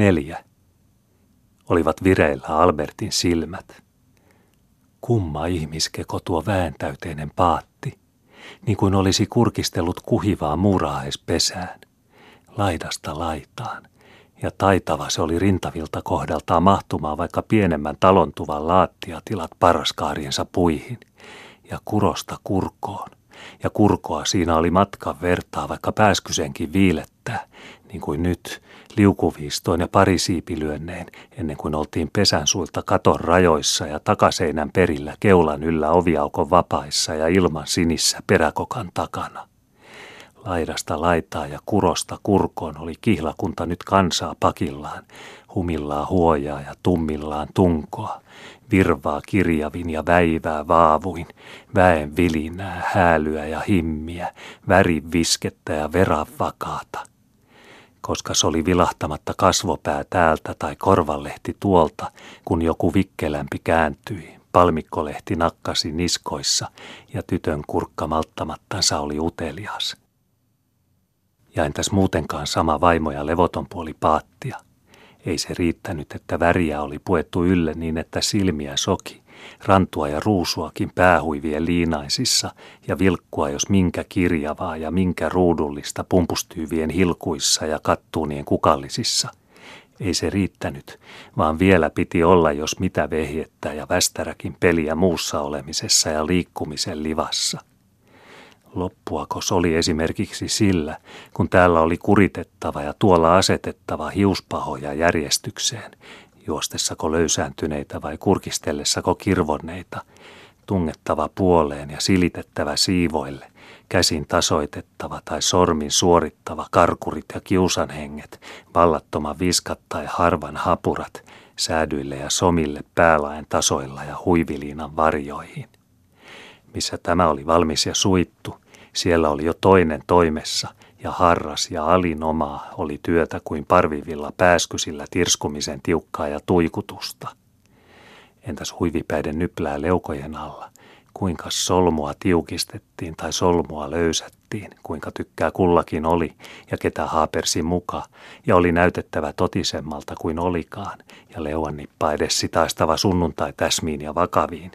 Neljä. Olivat vireillä Albertin silmät. Kumma ihmiskeko tuo väentäyteinen paatti, niin kuin olisi kurkistellut kuhivaa muurahaispesään, laidasta laitaan, ja taitava se oli rintavilta kohdaltaan mahtumaan vaikka pienemmän talontuvan laattiatilat paraskaariensa puihin, ja kurosta kurkoon, ja kurkoa siinä oli matkan vertaa vaikka pääskysenkin viilettää, niin kuin nyt, liukuviistoin ja pari siipilyönneen, ennen kuin oltiin pesän suilta katon rajoissa ja takaseinän perillä keulan yllä oviaukon vapaissa ja ilman sinissä peräkokan takana. Laidasta laitaa ja kurosta kurkoon oli kihlakunta nyt kansaa pakillaan, humillaan huojaa ja tummillaan tunkoa, virvaa kirjavin ja väivää vaavuin, väen vilinää, häälyä ja himmiä, värin viskettä ja veran vakaata. Koska se oli vilahtamatta kasvopää täältä tai korvalehti tuolta, kun joku vikkelämpi kääntyi, palmikkolehti nakkasi niskoissa ja tytön kurkka malttamattansa oli utelias. Ja entäs muutenkaan sama vaimo ja levoton puoli paattia – ei se riittänyt, että väriä oli puettu ylle niin, että silmiä soki, rantua ja ruusuakin päähuivien liinaisissa ja vilkkua jos minkä kirjavaa ja minkä ruudullista pumpustyyvien hilkuissa ja kattuunien kukallisissa. Ei se riittänyt, vaan vielä piti olla jos mitä vehjettä ja västäräkin peliä muussa olemisessa ja liikkumisen livassa. Loppuakos oli esimerkiksi sillä, kun täällä oli kuritettava ja tuolla asetettava hiuspahoja järjestykseen, juostessako löysääntyneitä vai kurkistellessako kirvonneita, tungettava puoleen ja silitettävä siivoille, käsin tasoitettava tai sormin suorittava karkurit ja kiusanhenget, vallattoman viskat tai harvan hapurat, säädyille ja somille päälaen tasoilla ja huiviliinan varjoihin. Missä tämä oli valmis ja suittu, siellä oli jo toinen toimessa, ja harras ja alinomaa oli työtä kuin parvivilla pääskysillä tirskumisen tiukkaa ja tuikutusta. Entäs huivipäiden nyplää leukojen alla, kuinka solmua tiukistettiin tai solmua löysättiin, kuinka tykkää kullakin oli ja ketä haapersi muka, ja oli näytettävä totisemmalta kuin olikaan, ja leuannippa edes sitaistava sunnuntai täsmiin ja vakaviin,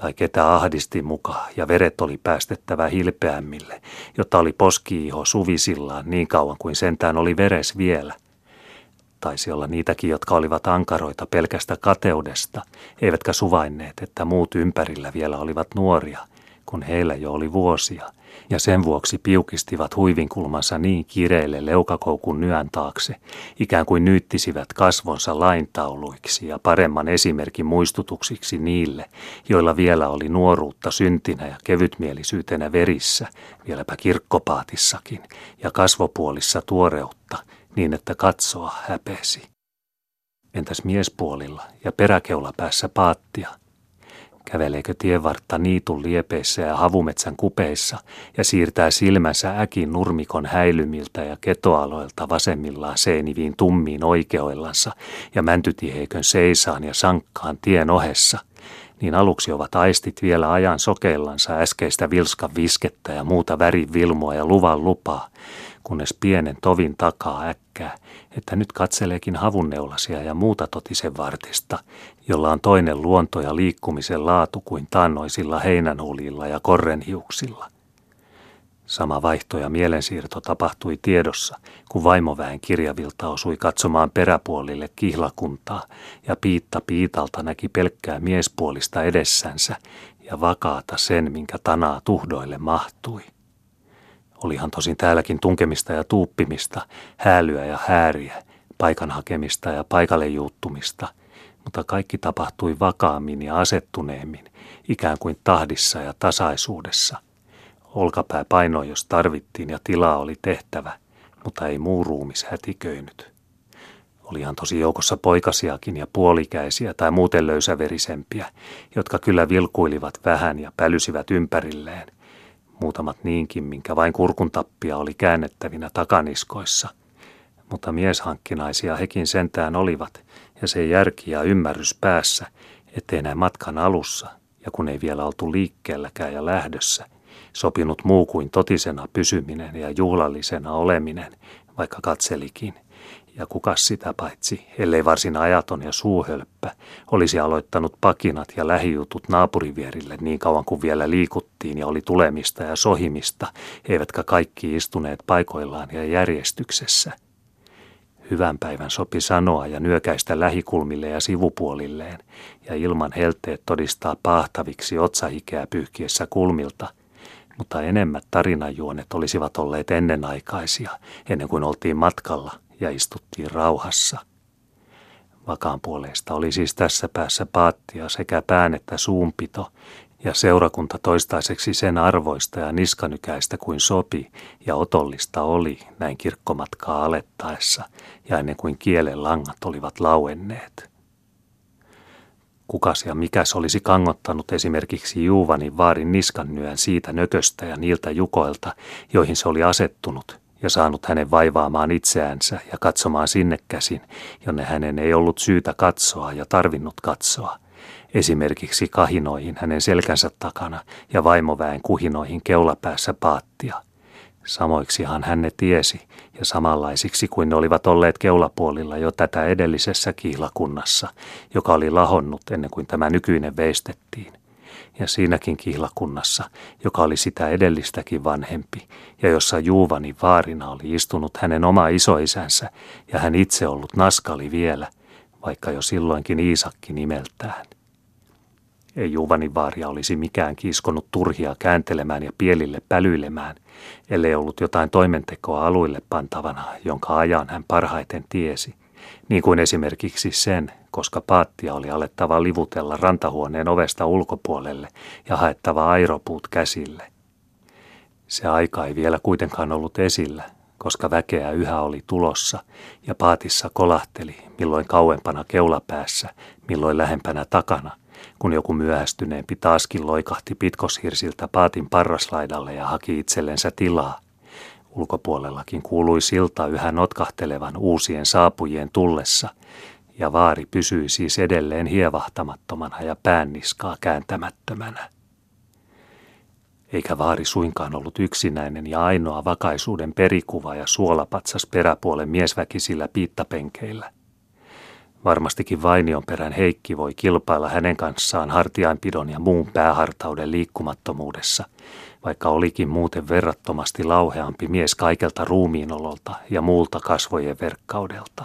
tai ketä ahdisti muka, ja veret oli päästettävä hilpeämmille, jotta oli poskiiho suvisillaan niin kauan kuin sentään oli veres vielä. Taisi olla niitäkin, jotka olivat ankaroita pelkästä kateudesta, eivätkä suvainneet, että muut ympärillä vielä olivat nuoria, kun heillä jo oli vuosia, ja sen vuoksi piukistivat huivinkulmansa niin kireille leukakoukun nyän taakse, ikään kuin nyyttisivät kasvonsa laintauluiksi ja paremman esimerkin muistutuksiksi niille, joilla vielä oli nuoruutta syntinä ja kevytmielisyytenä verissä, vieläpä kirkkopaatissakin, ja kasvopuolissa tuoreutta, niin että katsoa häpesi. Entäs miespuolilla ja peräkeula päässä paattia – Käveleekö tienvartta niitun liepeissä ja havumetsän kupeissa ja siirtää silmänsä äkin nurmikon häilymiltä ja ketoaloilta vasemmillaan seeniviin tummiin oikeoillansa ja mäntytiheikön seisaan ja sankkaan tien ohessa, niin aluksi ovat aistit vielä ajan sokeillansa äskeistä vilskan viskettä ja muuta värin vilmoa ja luvan lupaa, kunnes pienen tovin takaa äkkää, että nyt katseleekin havunneulasia ja muuta totisen vartista, jolla on toinen luonto ja liikkumisen laatu kuin tannoisilla heinänhulilla ja korrenhiuksilla. Sama vaihto ja mielensiirto tapahtui tiedossa, kun vaimoväen kirjavilta osui katsomaan peräpuolille kihlakuntaa ja piitta piitalta näki pelkkää miespuolista edessänsä ja vakaata sen, minkä tanaa tuhdoille mahtui. Olihan tosin täälläkin tunkemista ja tuuppimista, häälyä ja hääriä, paikan hakemista ja paikalle juuttumista, mutta kaikki tapahtui vakaammin ja asettuneemmin, ikään kuin tahdissa ja tasaisuudessa. Olkapää painoi, jos tarvittiin ja tilaa oli tehtävä, mutta ei muu ruumis hätiköinyt. Olihan tosi joukossa poikasiakin ja puolikäisiä tai muuten löysäverisempiä, jotka kyllä vilkuilivat vähän ja pälysivät ympärilleen, muutamat niinkin, minkä vain kurkun tappia oli käännettävinä takaniskoissa. Mutta mieshankkinaisia hekin sentään olivat, ja se järki ja ymmärrys päässä, ettei näin matkan alussa, ja kun ei vielä oltu liikkeelläkään ja lähdössä, sopinut muu kuin totisena pysyminen ja juhlallisena oleminen, vaikka katselikin, Ja kukas sitä paitsi, ellei varsin ajaton ja suuhölppä, olisi aloittanut pakinat ja lähijutut naapurivierille niin kauan kuin vielä liikuttiin ja oli tulemista ja sohimista, eivätkä kaikki istuneet paikoillaan ja järjestyksessä – Hyvän päivän sopi sanoa ja nyökäistä lähikulmille ja sivupuolilleen, ja ilman helteet todistaa pahtaviksi otsahikeä pyyhkiessä kulmilta, mutta enemmät tarinajuonet olisivat olleet ennenaikaisia, ennen kuin oltiin matkalla ja istuttiin rauhassa. Vakaan puolesta oli siis tässä päässä paattia sekä pään että suunpito, ja seurakunta toistaiseksi sen arvoista ja niskanykäistä kuin sopi ja otollista oli näin kirkkomatkaa alettaessa ja ennen kuin kielen langat olivat lauenneet. Kukas ja mikäs olisi kangottanut esimerkiksi Juuvanin vaarin niskannyön siitä nököstä ja niiltä jukoilta, joihin se oli asettunut, ja saanut hänen vaivaamaan itseänsä ja katsomaan sinne käsin, jonne hänen ei ollut syytä katsoa ja tarvinnut katsoa – esimerkiksi kahinoihin hänen selkänsä takana ja vaimoväen kuhinoihin keulapäässä paattia. Samoiksihan hän ne tiesi, ja samanlaisiksi kuin ne olivat olleet keulapuolilla jo tätä edellisessä kihlakunnassa, joka oli lahonnut ennen kuin tämä nykyinen veistettiin. Ja siinäkin kihlakunnassa, joka oli sitä edellistäkin vanhempi, ja jossa Juuvani vaarina oli istunut hänen oma isoisänsä, ja hän itse ollut naskali vielä, vaikka jo silloinkin Iisakki nimeltään. Ei Juvanin vaaria olisi mikään kiskonut turhia kääntelemään ja pielille pälyilemään, ellei ollut jotain toimentekoa aluille pantavana, jonka ajan hän parhaiten tiesi. Niin kuin esimerkiksi sen, koska paattia oli alettava livutella rantahuoneen ovesta ulkopuolelle ja haettava airopuut käsille. Se aika ei vielä kuitenkaan ollut esillä, koska väkeä yhä oli tulossa ja paatissa kolahteli, milloin kauempana keulapäässä, milloin lähempänä takana – kun joku myöhästyneempi taaskin loikahti pitkoshirsiltä paatin parraslaidalle ja haki itsellensä tilaa. Ulkopuolellakin kuului silta yhä notkahtelevan uusien saapujien tullessa, ja vaari pysyi siis edelleen hievahtamattomana ja päänniskaa kääntämättömänä. Eikä vaari suinkaan ollut yksinäinen ja ainoa vakaisuuden perikuva ja suolapatsas peräpuolen miesväkisillä piittapenkeillä. Varmastikin Vainion perän Heikki voi kilpailla hänen kanssaan hartiainpidon ja muun päähartauden liikkumattomuudessa, vaikka olikin muuten verrattomasti lauheampi mies kaikelta ruumiinololta ja muulta kasvojen verkkaudelta.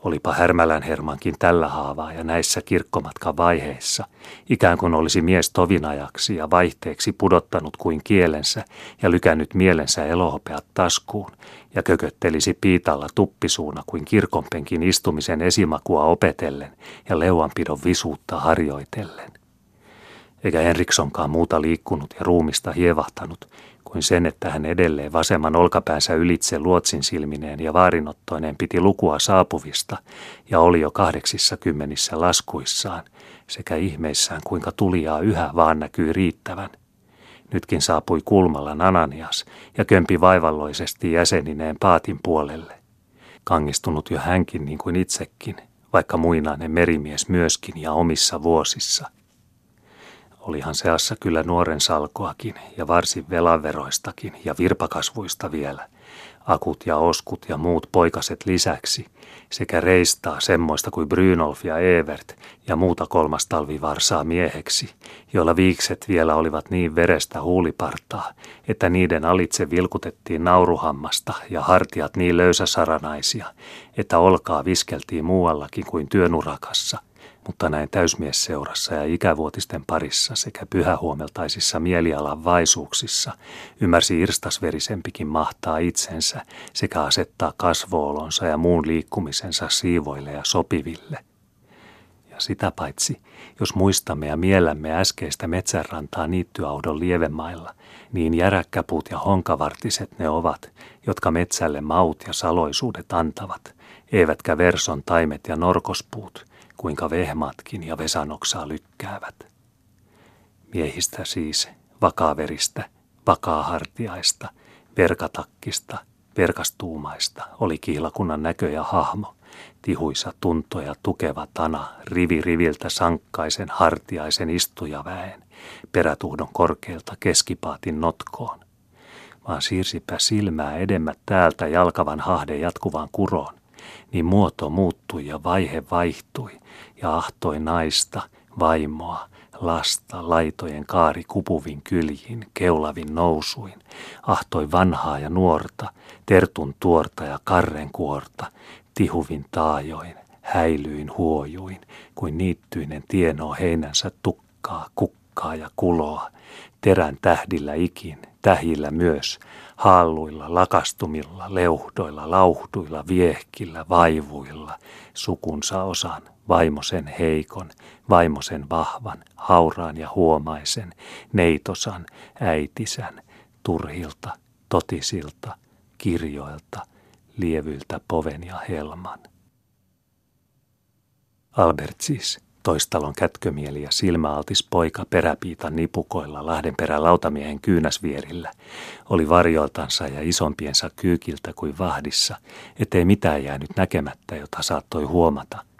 Olipa Härmälän Hermankin tällä haavaa ja näissä kirkkomatkan vaiheissa, ikään kuin olisi mies tovinajaksi ja vaihteeksi pudottanut kuin kielensä ja lykännyt mielensä elohopeat taskuun ja kököttelisi piitalla tuppisuuna kuin kirkonpenkin istumisen esimakua opetellen ja leuanpidon visuutta harjoitellen. Eikä Henrikssonkaan muuta liikkunut ja ruumista hievahtanut, kuin sen, että hän edelleen vasemman olkapäänsä ylitse luotsin silmineen ja vaarinottoineen piti lukua saapuvista ja oli jo kahdeksissa kymmenissä laskuissaan sekä ihmeissään kuinka tulijaa yhä vaan näkyy riittävän. Nytkin saapui kulmalla Ananias ja kömpi vaivalloisesti jäsenineen paatin puolelle. Kangistunut jo hänkin niin kuin itsekin, vaikka muinainen merimies myöskin ja omissa vuosissa – Olihan seassa kyllä nuoren salkoakin ja varsin velaveroistakin ja virpakasvuista vielä. Akut ja oskut ja muut poikaset lisäksi, sekä reistaa semmoista kuin Brynolf ja Evert ja muuta kolmas talvivarsaa mieheksi, joilla viikset vielä olivat niin verestä huulipartaa, että niiden alitse vilkutettiin nauruhammasta ja hartiat niin löysäsaranaisia, että olkaa viskeltiin muuallakin kuin työnurakassa – mutta näin täysmiesseurassa ja ikävuotisten parissa sekä pyhähuomeltaisissa mielialan vaisuuksissa ymmärsi irstasverisempikin mahtaa itsensä sekä asettaa kasvoolonsa ja muun liikkumisensa siivoille ja sopiville. Ja sitä paitsi, jos muistamme ja mielämme äskeistä metsänrantaa niittyaudon lievemailla, niin järäkkäpuut ja honkavartiset ne ovat, jotka metsälle maut ja saloisuudet antavat, eivätkä verson taimet ja norkospuut – kuinka vehmatkin ja vesanoksaa lykkäävät. Miehistä siis vakaaveristä, vakaahartiaista, verkatakkista, verkastuumaista oli kihlakunnan näkö ja hahmo, tihuisa tunto ja tukeva tana, rivi riviltä sankkaisen hartiaisen istujaväen, perätuhdon korkealta keskipaatin notkoon. Vaan siirsipä silmää edemmät täältä jalkavan hahden jatkuvaan kuroon, niin muoto muuttui ja vaihe vaihtui ja ahtoi naista, vaimoa, lasta laitojen kaari kupuvin kyljiin, keulavin nousuin, ahtoi vanhaa ja nuorta, tertun tuorta ja karren kuorta, tihuvin taajoin, häilyin huojuin, kuin niittyinen tienoo heinänsä tukkaa, kukkaa ja kuloa, terän tähdillä ikin, tähillä myös, haalluilla, lakastumilla, leuhdoilla, lauhduilla, viehkillä, vaivuilla, sukunsa osan, vaimosen heikon, vaimosen vahvan, hauraan ja huomaisen, neitosan, äitisän, turhilta, totisilta, kirjoilta, lievyltä poven ja helman. Albert siis, toistalon kätkömieli ja silmäaltis poika peräpiitan nipukoilla Lahdenperän lautamiehen kyynäsvierillä, oli varjoiltansa ja isompiensa kyykiltä kuin vahdissa, ettei mitään jäänyt näkemättä, jota saattoi huomata –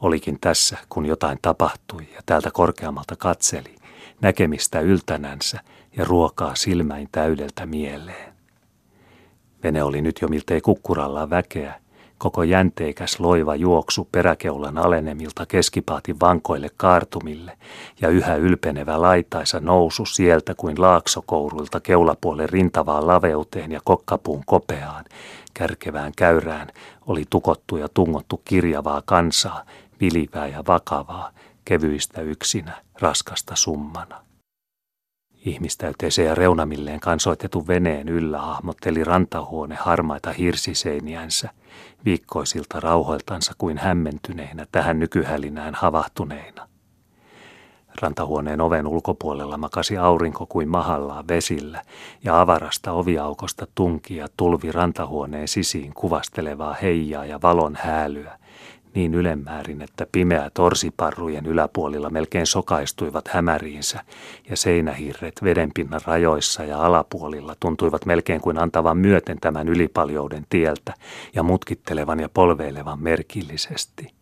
Olikin tässä, kun jotain tapahtui ja täältä korkeammalta katseli, näkemistä yltänänsä ja ruokaa silmäin täydeltä mieleen. Vene oli nyt jo miltei kukkuralla väkeä, koko jänteikäs loiva juoksu peräkeulan alenemilta keskipaatin vankoille kaartumille ja yhä ylpenevä laitaisa nousu sieltä kuin laaksokouruilta keulapuolen rintavaan laveuteen ja kokkapuun kopeaan, kärkevään käyrään oli tukottu ja tungottu kirjavaa kansaa, vilivää ja vakavaa, kevyistä yksinä, raskasta summana. Ihmistäyteeseen ja reunamilleen kansoitetun veneen yllä hahmotteli rantahuone harmaita hirsiseiniänsä, viikkoisilta rauhoiltansa kuin hämmentyneinä tähän nykyhälinään havahtuneina. Rantahuoneen oven ulkopuolella makasi aurinko kuin mahallaan vesillä, ja avarasta oviaukosta tunki ja tulvi rantahuoneen sisiin kuvastelevaa heijaa ja valon häälyä, niin ylemmäärin, että pimeät torsiparrujen yläpuolilla melkein sokaistuivat hämäriinsä, ja seinähirret vedenpinnan rajoissa ja alapuolilla tuntuivat melkein kuin antavan myöten tämän ylipaljouden tieltä ja mutkittelevan ja polveilevan merkillisesti.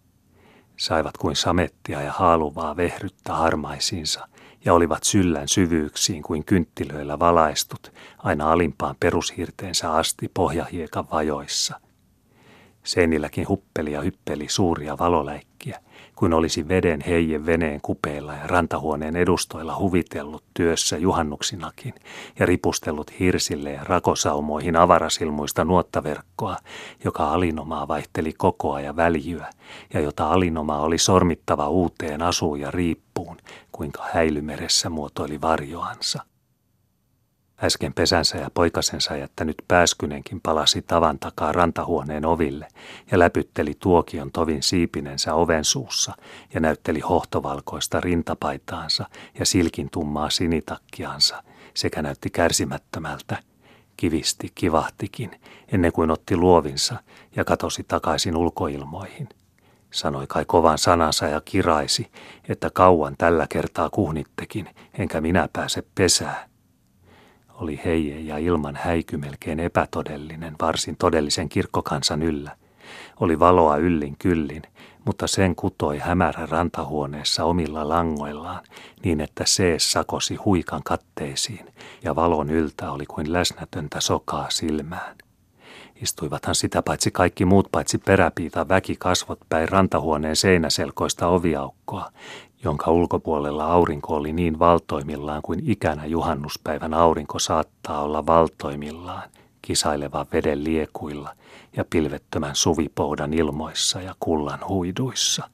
Saivat kuin samettia ja haaluvaa vehryttä harmaisiinsa, ja olivat syllän syvyyksiin kuin kynttilöillä valaistut, aina alimpaan perushirteensä asti pohjahiekan vajoissa – Seinilläkin huppeli ja hyppeli suuria valoläikkiä, kuin olisi veden heijen veneen kupeilla ja rantahuoneen edustoilla huvitellut työssä juhannuksinakin ja ripustellut hirsille ja rakosaumoihin avarasilmuista nuottaverkkoa, joka alinomaa vaihteli kokoa ja väljyä, ja jota alinomaa oli sormittava uuteen asuun ja riippuun, kuinka häilymeressä muotoili varjoansa. Äsken pesänsä ja poikasensa jättänyt pääskynenkin palasi tavan takaa rantahuoneen oville ja läpytteli tuokion tovin siipinensä oven suussa ja näytteli hohtovalkoista rintapaitaansa ja silkin tummaa sinitakkiansa sekä näytti kärsimättömältä. Kivisti, kivahtikin, ennen kuin otti luovinsa ja katosi takaisin ulkoilmoihin. Sanoi kai kovan sanansa ja kiraisi, että kauan tällä kertaa kuhnittekin, enkä minä pääse pesään oli heije ja ilman häiky melkein epätodellinen varsin todellisen kirkkokansan yllä. Oli valoa yllin kyllin, mutta sen kutoi hämärä rantahuoneessa omilla langoillaan niin, että see sakosi huikan katteisiin ja valon yltä oli kuin läsnätöntä sokaa silmään. Istuivathan sitä paitsi kaikki muut paitsi peräpiita väki kasvot päin rantahuoneen seinäselkoista oviaukkoa, jonka ulkopuolella aurinko oli niin valtoimillaan kuin ikänä juhannuspäivän aurinko saattaa olla valtoimillaan, kisailevan veden liekuilla ja pilvettömän suvipoudan ilmoissa ja kullan huiduissa.